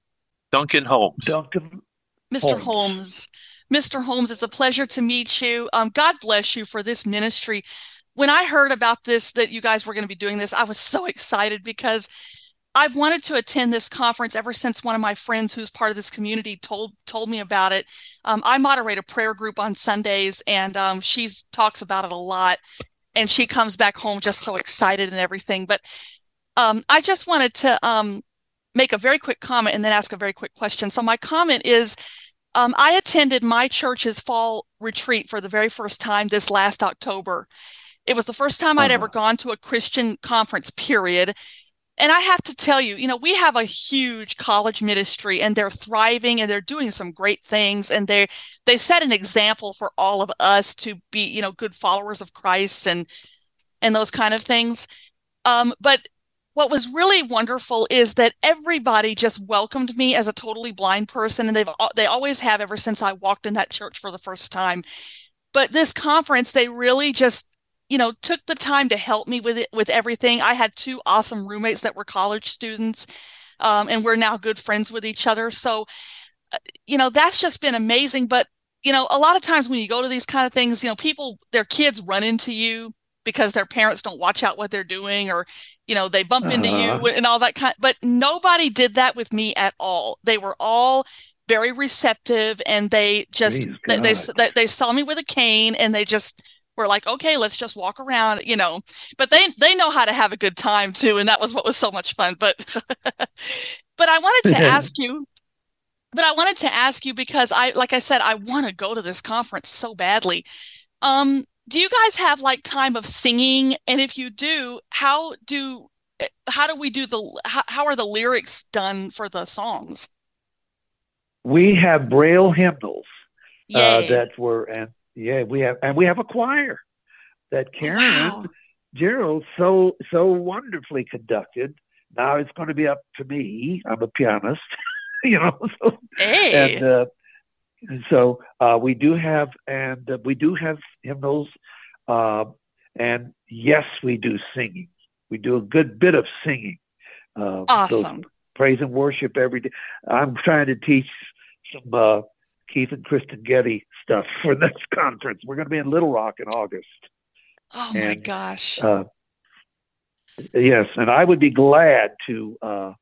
Duncan Holmes. Duncan. Mr. Holmes. Holmes. Mr. Holmes, it's a pleasure to meet you. Um, God bless you for this ministry. When I heard about this, that you guys were going to be doing this, I was so excited because I've wanted to attend this conference ever since one of my friends who's part of this community told told me about it. Um, I moderate a prayer group on Sundays, and um, she talks about it a lot. And she comes back home just so excited and everything. But um, I just wanted to um, make a very quick comment and then ask a very quick question. So my comment is, um, I attended my church's fall retreat for the very first time this last October. It was the first time I'd ever uh-huh. gone to a Christian conference, period and I have to tell you, you know, we have a huge college ministry and they're thriving and they're doing some great things and they they set an example for all of us to be, you know, good followers of Christ and and those kind of things. Um, but what was really wonderful is that everybody just welcomed me as a totally blind person and they've they always have ever since I walked in that church for the first time. But this conference, they really just you know took the time to help me with it with everything i had two awesome roommates that were college students um, and we're now good friends with each other so uh, you know that's just been amazing but you know a lot of times when you go to these kind of things you know people their kids run into you because their parents don't watch out what they're doing or you know they bump uh-huh. into you uh-huh. and all that kind but nobody did that with me at all they were all very receptive and they just they, they, they saw me with a cane and they just we're like okay let's just walk around you know but they they know how to have a good time too and that was what was so much fun but but i wanted to ask you but i wanted to ask you because i like i said i want to go to this conference so badly. Um do you guys have like time of singing? And if you do how do how do we do the how, how are the lyrics done for the songs? We have braille hymnals uh, that were and yeah, we have, and we have a choir that Karen wow. Gerald so so wonderfully conducted. Now it's going to be up to me. I'm a pianist, you know. So, hey. And uh, and so uh, we do have, and uh, we do have hymnals, uh, and yes, we do singing. We do a good bit of singing. Uh, awesome. So praise and worship every day. I'm trying to teach some uh, Keith and Kristen Getty stuff for this conference. We're going to be in Little Rock in August. Oh and, my gosh. Uh, yes, and I would be glad to uh,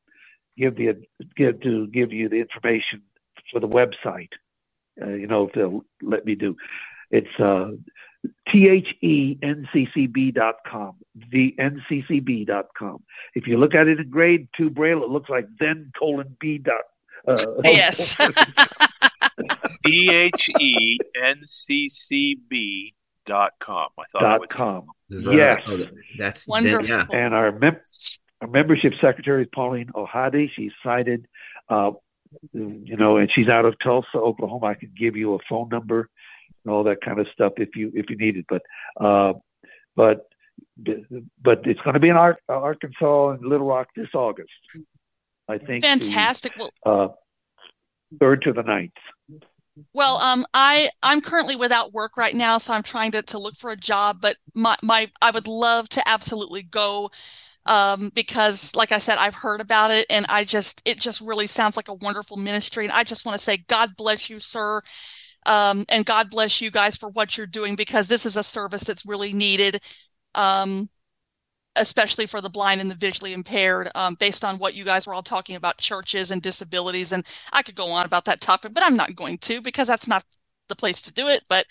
give the give to give you the information for the website. Uh, you know, if they'll let me do. It's uh, T-H-E-N-C-C-B.com, the N-C-C-B.com. If you look at it in grade two braille, it looks like then colon B dot. Uh, yes. T-H-E-N-C-C-B dot com. I thought dot com. Yes. Oh, that's wonderful. Then, yeah. And our, mem- our membership secretary is Pauline Ohade. She's sighted, uh, you know, and she's out of Tulsa, Oklahoma. I can give you a phone number and all that kind of stuff if you if you need it. But uh, but but it's going to be in Ar- Arkansas and Little Rock this August. I think. Fantastic. The, well, uh, third to the ninth. Well, um, I I'm currently without work right now, so I'm trying to to look for a job. But my my I would love to absolutely go um, because like I said, I've heard about it and I just, it just really sounds like a wonderful ministry. And I just want to say, God bless you, sir. Um, and God bless you guys for what you're doing because this is a service that's really needed, um, especially for the blind and the visually impaired, um, based on what you guys were all talking about churches and disabilities. And I could go on about that topic, but I'm not going to because that's not the place to do it. But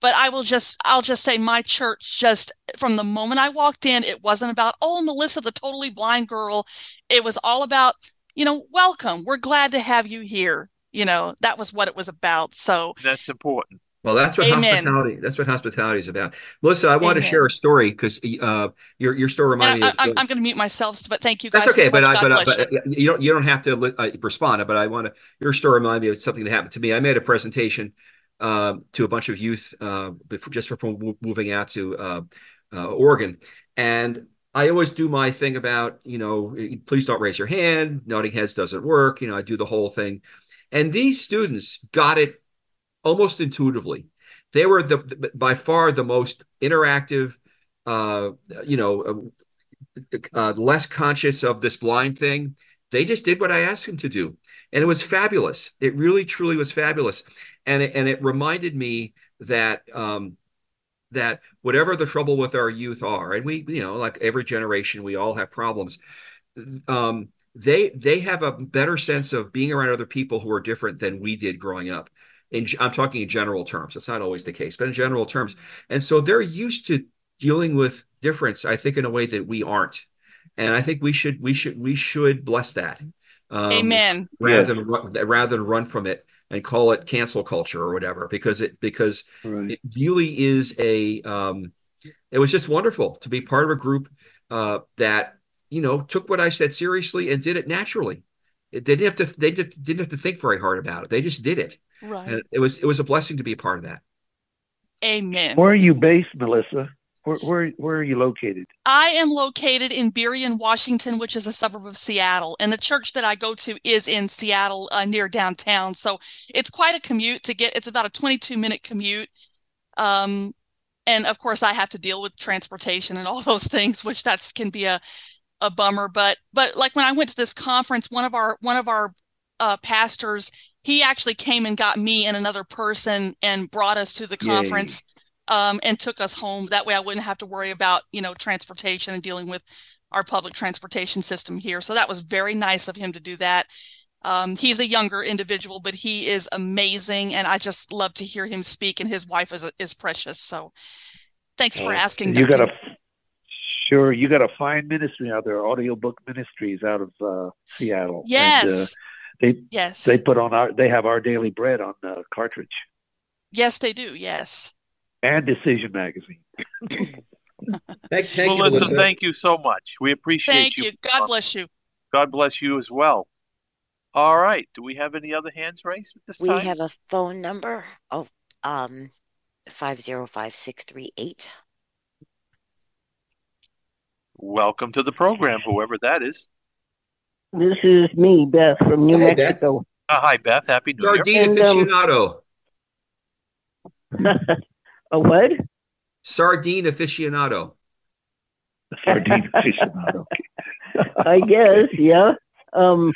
but I will just I'll just say my church just from the moment I walked in, it wasn't about, oh, Melissa, the totally blind girl. It was all about, you know, welcome. We're glad to have you here you know that was what it was about so that's important well that's what Amen. hospitality that's what hospitality is about melissa i want to share a story because uh, your your story reminded me I, am going to mute myself but thank you guys that's okay so but, I, but, uh, but you. you don't you don't have to uh, respond but i want to your story reminded me of something that happened to me i made a presentation um, to a bunch of youth uh, before, just before moving out to uh, uh, oregon and I always do my thing about, you know, please don't raise your hand. Nodding heads doesn't work. You know, I do the whole thing. And these students got it almost intuitively. They were the, the by far the most interactive, uh, you know, uh, uh, less conscious of this blind thing. They just did what I asked them to do, and it was fabulous. It really, truly was fabulous, and it, and it reminded me that um, that whatever the trouble with our youth are, and we, you know, like every generation, we all have problems. Um, they they have a better sense of being around other people who are different than we did growing up. In, I'm talking in general terms. It's not always the case, but in general terms, and so they're used to dealing with difference. I think in a way that we aren't, and I think we should we should we should bless that. Um, Amen. Rather than rather than run from it and call it cancel culture or whatever, because it because right. it really is a. Um, it was just wonderful to be part of a group uh, that you know, took what I said seriously and did it naturally. It, they didn't have to. They did, didn't have to think very hard about it. They just did it. Right. And it was it was a blessing to be a part of that. Amen. Where are you based, Melissa? Where, where, where are you located? I am located in Burien, Washington, which is a suburb of Seattle. And the church that I go to is in Seattle uh, near downtown. So it's quite a commute to get. It's about a 22 minute commute. Um, and of course, I have to deal with transportation and all those things, which that's can be a a bummer. But but like when I went to this conference, one of our one of our uh, pastors he actually came and got me and another person and brought us to the conference um, and took us home. That way, I wouldn't have to worry about you know transportation and dealing with our public transportation system here. So that was very nice of him to do that. Um, he's a younger individual, but he is amazing, and I just love to hear him speak. And his wife is is precious. So, thanks for asking. You got a Sure, you got a fine ministry out there, audiobook ministries out of uh, Seattle. Yes. And, uh, they yes they put on our they have our daily bread on the cartridge. Yes, they do. Yes. And Decision Magazine. thank, thank Melissa, you, thank you so much. We appreciate it. thank you. you. God bless you. God bless you as well. All right. Do we have any other hands raised at this we time? We have a phone number of um five zero five six three eight. Welcome to the program, whoever that is. This is me, Beth from New hey, Mexico. Uh, hi, Beth. Happy New Sardine Year. aficionado. Um, a what? Sardine aficionado. Sardine aficionado. I guess, yeah. Um,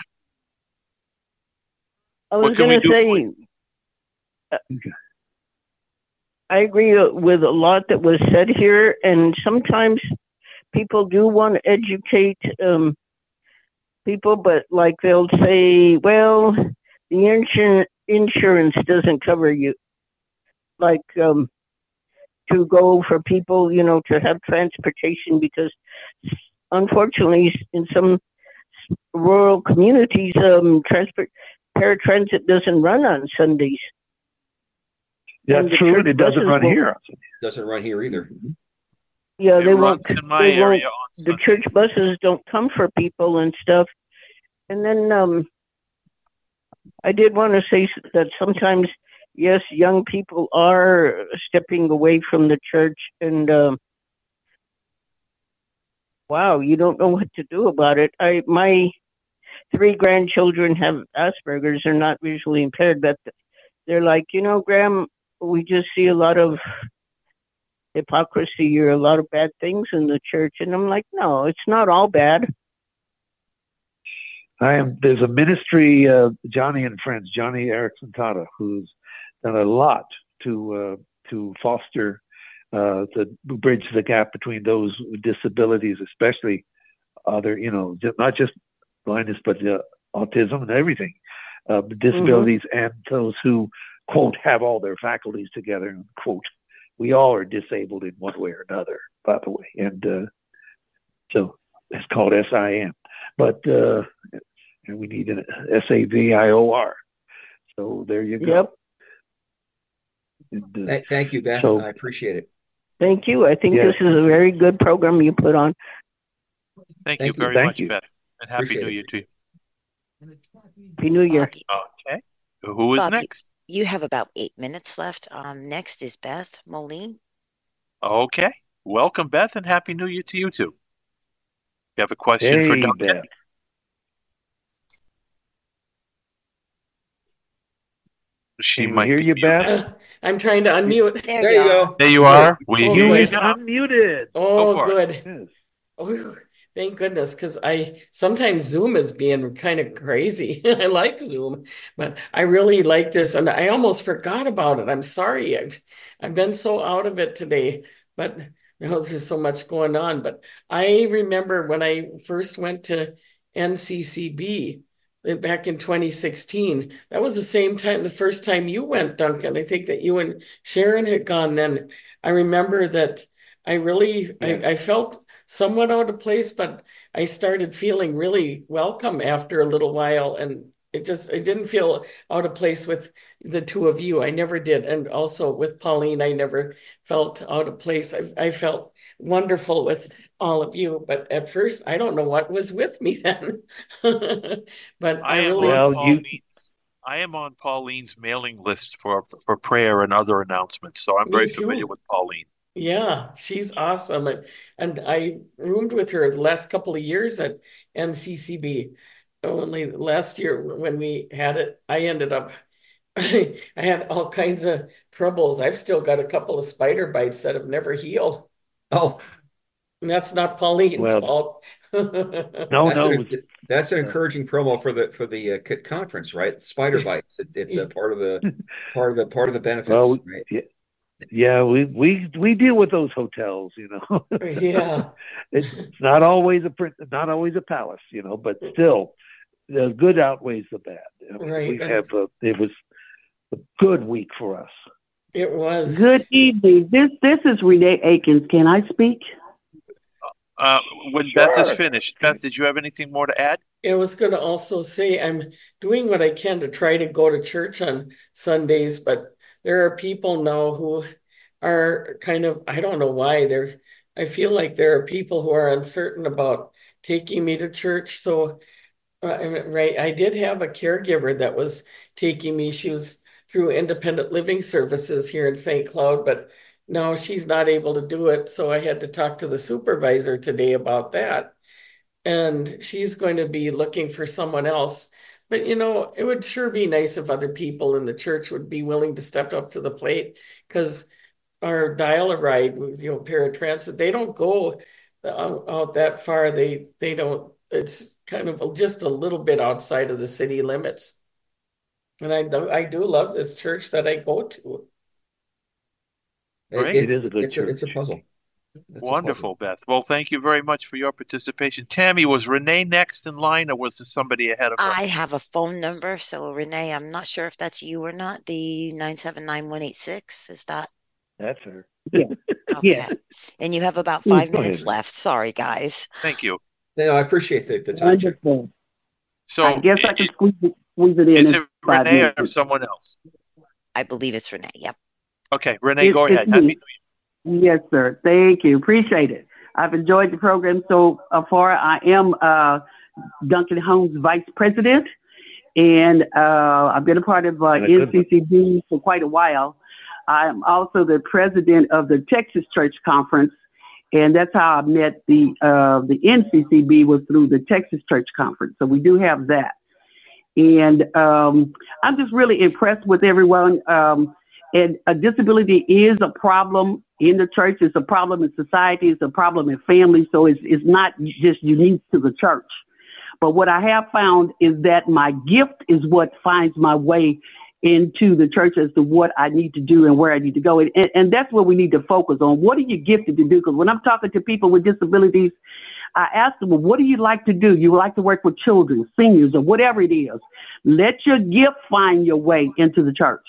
I was going to say, uh, I agree with a lot that was said here, and sometimes people do want to educate um, people, but like they'll say, well, the insur- insurance doesn't cover you. Like um, to go for people, you know, to have transportation because unfortunately, in some rural communities, um, transport paratransit doesn't run on Sundays. That's true, it doesn't run here. Doesn't run here either. Yeah, It they won't. in my they area won't the church buses don't come for people and stuff. And then um, I did want to say that sometimes, yes, young people are stepping away from the church, and um, wow, you don't know what to do about it. I my three grandchildren have Asperger's; they're not visually impaired, but they're like, you know, Graham, we just see a lot of hypocrisy or a lot of bad things in the church, and I'm like, no, it's not all bad. I am. There's a ministry, uh, Joni and Friends, Joni Eareckson Tada, who's done a lot to uh, to foster uh, to bridge the gap between those with disabilities, especially other, you know, not just blindness, but uh, autism and everything, uh, disabilities, and those who quote have all their faculties together. Quote, we all are disabled in one way or another, by the way, and uh, so it's called SIM, but uh, and we need an SAVIOR. So there you go. Yep. And, uh, Th- Thank you, Beth. So- I appreciate it. Thank you. I think Yeah. this is a very good program you put on. Thank, Thank you you. very Thank much, you. Beth. And Happy Appreciate New it. Year to you. Happy New Year. Okay. Who is Bobby. next? You have about eight minutes left. Um, next is Beth Moline. Okay. Welcome, Beth, and Happy New Year to you too. You have a question for hey, Duncan? Beth. She Can might hear you, muted. Beth? Uh, I'm trying to unmute. There, There you you are. go. There you are. We Oh, hear You you now. unmuted. Oh, for it. good. Yes. Oh, thank goodness, because I sometimes Zoom is being kind of crazy. I like Zoom, but I really like this, and I almost forgot about it. I'm sorry. I've I've been so out of it today, but you know, there's so much going on. But I remember when I first went to NCCB uh, back in 2016. That was the same time, the first time you went, Duncan. I think that you and Sharon had gone then. I remember that I really Yeah. I, I felt somewhat out of place, but I started feeling really welcome after a little while. And it just I didn't feel out of place with the two of you. I never did. And also with Pauline, I never felt out of place. I, I felt wonderful with all of you. But at first, I don't know what was with me then. but I I am really Well, on you- Pauline's. I am on Pauline's mailing list for for prayer and other announcements, so I'm Me very too. familiar with Pauline. Yeah, she's awesome. And, and I roomed with her the last couple of years at NCCB. Only last year when we had it, I ended up, I had all kinds of troubles. I've still got a couple of spider bites that have never healed. Oh, And that's not Pauline's Well, fault. No, that's, no. an, that's an encouraging promo for the for the uh, conference, right? Spider bites. It, it's a part of the part of the part of the benefits. Well, right? Yeah, yeah, we we we deal with those hotels, you know. Yeah. it's not always a not always a palace, you know, but still, the good outweighs the bad. I mean, Right. We have a, it was a good week for us. It was. Good evening. This this is Renee Akins. Can I speak? Uh, when Beth is finished, Beth, did you have anything more to add? I was going to also say I'm doing what I can to try to go to church on Sundays, but there are people now who are kind of, I don't know why they're, I feel like there are people who are uncertain about taking me to church. So, uh, right, I did have a caregiver that was taking me. She was through independent living services here in St. Cloud, but now she's not able to do it. So I had to talk to the supervisor today about that and she's going to be looking for someone else. But you know, it would sure be nice if other people in the church would be willing to step up to the plate because our dial-a-ride with you know paratransit, they don't go out, out that far. They they don't. It's kind of just a little bit outside of the city limits. And I do, I do love this church that I go to. Right. It, it is a good it's church. A, it's a puzzle. It's Wonderful, Beth. Well, thank you very much for your participation. Tammy, was Renee next in line or was there somebody ahead of her? I have a phone number. So, Renee, I'm not sure if that's you or not. The 979 Is that? That's her. Yeah. Okay. Yeah. And you have about five minutes left. Sorry, guys. Thank you. No, I appreciate the, the time. So I guess I can squeeze it, squeeze it in. Is it Renee minutes. or someone else? I believe it's Renee. Yep. Okay, Renee, it's, go ahead. Happy Yes, sir. Thank you. Appreciate it. I've enjoyed the program so far. I am uh, Duncan Holmes Vice President, and uh, I've been a part of uh, NCCB for quite a while. I'm also the president of the Texas Church Conference, and that's how I met the uh, the NCCB was through the Texas Church Conference. So we do have that, and um, I'm just really impressed with everyone. Um, and a disability is a problem in the church. It's a problem in society. It's a problem in families. So it's, it's not just unique to the church. But what I have found is that my gift is what finds my way into the church as to what I need to do and where I need to go. And, and that's what we need to focus on. What are you gifted to do? Because when I'm talking to people with disabilities, I ask them, well, what do you like to do? You like to work with children, seniors, or whatever it is. Let your gift find your way into the church.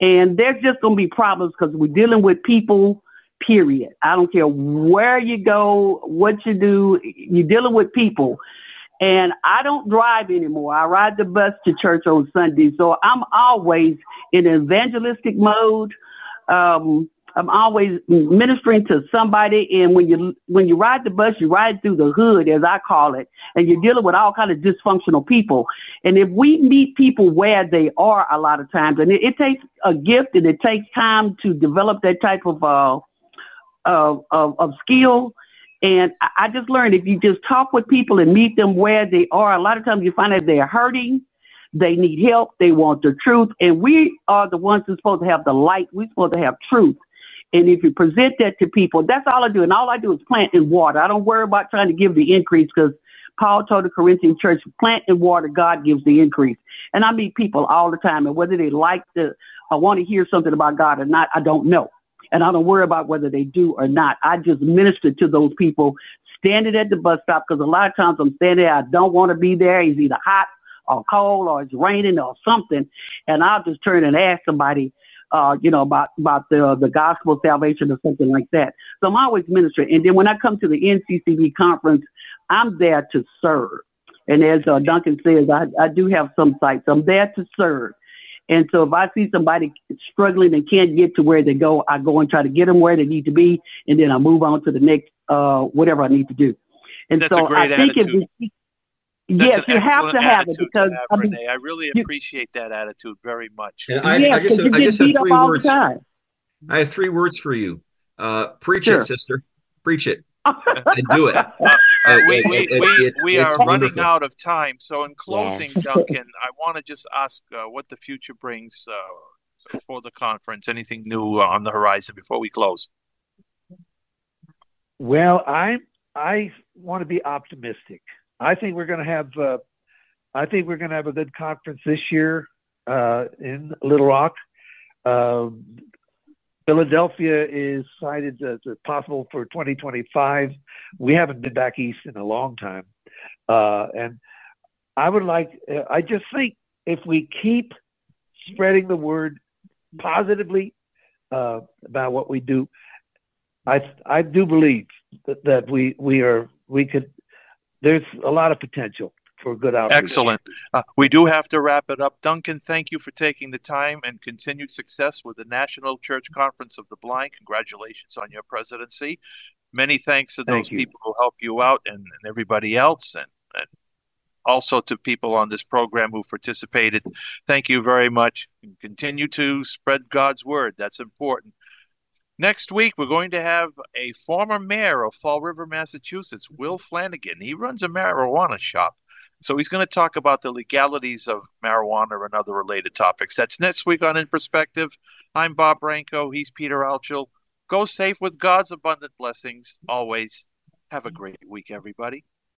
And there's just going to be problems because we're dealing with people, period. I don't care where you go, what you do, you're dealing with people. And I don't drive anymore. I ride the bus to church on Sunday. So I'm always in evangelistic mode. Um, I'm always ministering to somebody. And when you when you ride the bus, you ride through the hood, as I call it, and you're dealing with all kind of dysfunctional people. And if we meet people where they are, a lot of times, and it, it takes a gift and it takes time to develop that type of uh, of, of, of skill. And I just learned if you just talk with people and meet them where they are, a lot of times you find that they're hurting, they need help, they want the truth, and we are the ones who's supposed to have the light. We're supposed to have truth. And if you present that to people, that's all I do. And all I do is plant and water. I don't worry about trying to give the increase because Paul told the Corinthian church, plant and water, God gives the increase. And I meet people all the time, and whether they like to, I want to hear something about God or not, I don't know. And I don't worry about whether they do or not. I just minister to those people standing at the bus stop because a lot of times I'm standing there, I don't want to be there. It's either hot or cold or it's raining or something. And I'll just turn and ask somebody, uh, you know, about about the the gospel salvation or something like that. So I'm always ministering. And then when I come to the NCCB conference, I'm there to serve. And as uh, Duncan says, I, I do have some sites. I'm there to serve. And so if I see somebody struggling and can't get to where they go, I go and try to get them where they need to be, and then I move on to the next uh, whatever I need to do. And That's so I think attitude. if we, yes, you have to have it because have, I, mean, Renee. I really you, appreciate that attitude very much. And I, I just, I just have three words. I have three words for you. Uh, preach sure. it, sister. Preach it. and do it. Uh, we, we, it, we, it, we are running wonderful. out of time. So, in closing, yes. Duncan, I want to just ask uh, what the future brings uh, for the conference. Anything new on the horizon before we close? Well, I I want to be optimistic. I think we're going to have uh, I think we're going to have a good conference this year uh, in Little Rock. Uh, Philadelphia is cited as possible for 2025. We haven't been back east in a long time, uh, and I would like. Uh, I just think if we keep spreading the word positively uh, about what we do, I I do believe that, that we we are we could there's a lot of potential for good outreach. Excellent. Uh, we do have to wrap it up. Duncan, thank you for taking the time and continued success with the National Church Conference of the Blind. Congratulations on your presidency. Many thanks to those people who help you out and, and everybody else, and, and also to people on this program who participated. Thank you very much. And continue to spread God's word. That's important. Next week, we're going to have a former mayor of Fall River, Massachusetts, Will Flanagan. He runs a marijuana shop. So he's going to talk about the legalities of marijuana and other related topics. That's next week on In Perspective. I'm Bob Branco. He's Peter Altschul. Go safe with God's abundant blessings always. Have a great week, everybody.